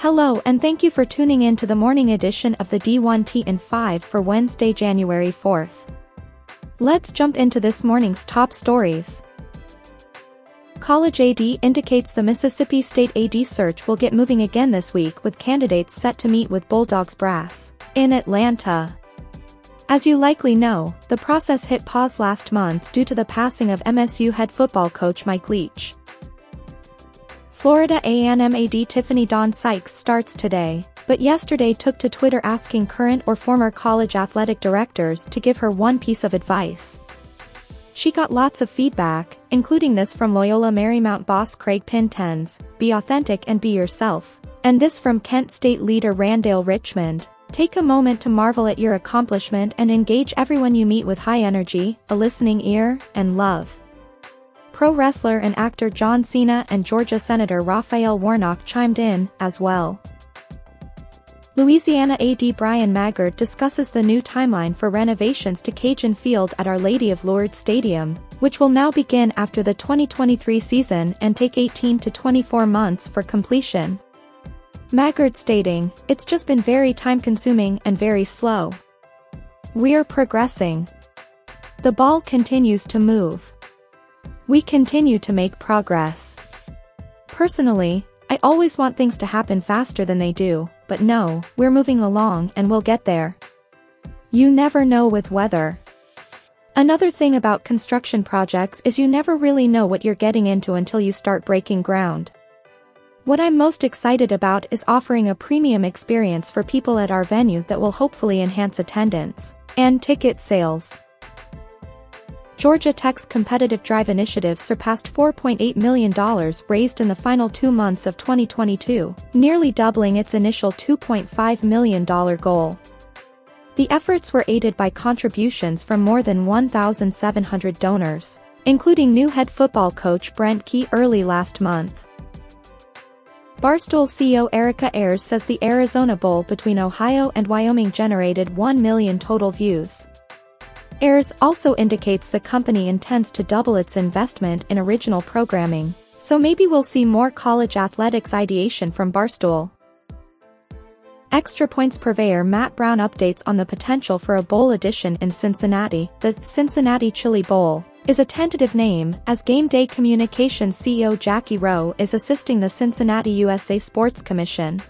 Hello and thank you for tuning in to the morning edition of the D1T and 5 for Wednesday, January 4th. Let's jump into this morning's top stories. College AD indicates the Mississippi State AD search will get moving again this week with candidates set to meet with Bulldogs brass in Atlanta. As you likely know, the process hit pause last month due to the passing of MSU head football coach Mike Leach. Florida A&M AD Tiffani-Dawn Sykes starts today, but yesterday took to Twitter asking current or former college athletic directors to give her one piece of advice. She got lots of feedback, including this from Loyola Marymount boss Craig Pintens, be authentic and be yourself. And this from Kent State leader Randale Richmond, take a moment to marvel at your accomplishment and engage everyone you meet with high energy, a listening ear, and love. Pro wrestler and actor John Cena and Georgia Senator Raphael Warnock chimed in, as well. Louisiana AD Bryan Maggard discusses the new timeline for renovations to Cajun Field at Our Lady of Lourdes Stadium, which will now begin after the 2023 season and take 18 to 24 months for completion. Maggard stating, It's just been very time consuming and very slow. We're progressing. The ball continues to move. We continue to make progress. Personally, I always want things to happen faster than they do, but no, we're moving along and we'll get there. You never know with weather. Another thing about construction projects is you never really know what you're getting into until you start breaking ground. What I'm most excited about is offering a premium experience for people at our venue that will hopefully enhance attendance and ticket sales. Georgia Tech's competitive drive initiative surpassed $4.8 million raised in the final two months of 2022, nearly doubling its initial $2.5 million goal. The efforts were aided by contributions from more than 1,700 donors, including new head football coach Brent Key early last month. Barstool CEO Erica Ayres says the Arizona Bowl between Ohio and Wyoming generated 1 million total views. Ayres also indicates the company intends to double its investment in original programming, so maybe we'll see more college athletics ideation from Barstool. Extra Points purveyor Matt Brown updates on the potential for a bowl edition in Cincinnati. The Cincinnati Chili Bowl is a tentative name, as Game Day Communications CEO Jackie Rowe is assisting the Cincinnati USA Sports Commission.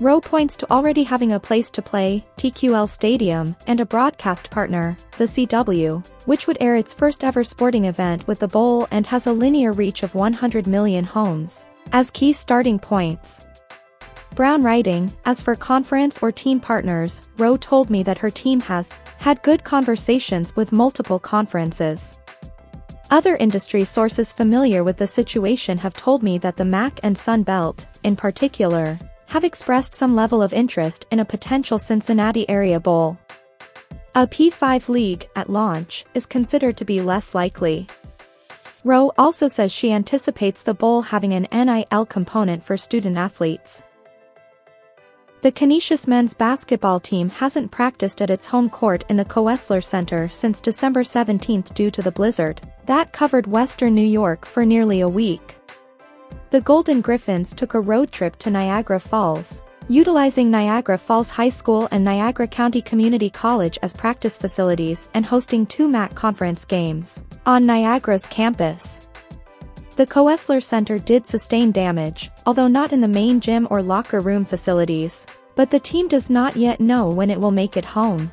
Rowe points to already having a place to play, TQL Stadium, and a broadcast partner, the CW, which would air its first ever sporting event with the bowl and has a linear reach of 100 million homes, as key starting points. Brown writing, as for conference or team partners, Rowe told me that her team has had good conversations with multiple conferences. Other industry sources familiar with the situation have told me that the MAC and Sun Belt, in particular, have expressed some level of interest in a potential Cincinnati area bowl. A P5 league, at launch, is considered to be less likely. Rowe also says she anticipates the bowl having an NIL component for student athletes. The Canisius men's basketball team hasn't practiced at its home court in the Koessler Center since December 17 due to the blizzard that covered western New York for nearly a week. The Golden Griffins took a road trip to Niagara Falls, utilizing Niagara Falls High School and Niagara County Community College as practice facilities and hosting two MAAC conference games on Niagara's campus. The Koessler Center did sustain damage, although not in the main gym or locker room facilities, but the team does not yet know when it will make it home.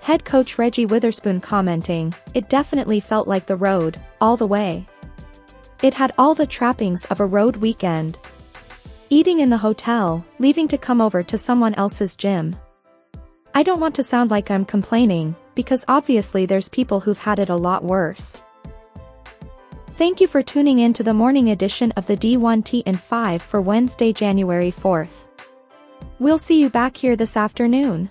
Head coach Reggie Witherspoon commenting, it definitely felt like the road, all the way. It had all the trappings of a road weekend. Eating in the hotel, leaving to come over to someone else's gym. I don't want to sound like I'm complaining, because obviously there's people who've had it a lot worse. Thank you for tuning in to the morning edition of the D1T and 5 for Wednesday, January 4th. We'll see you back here this afternoon.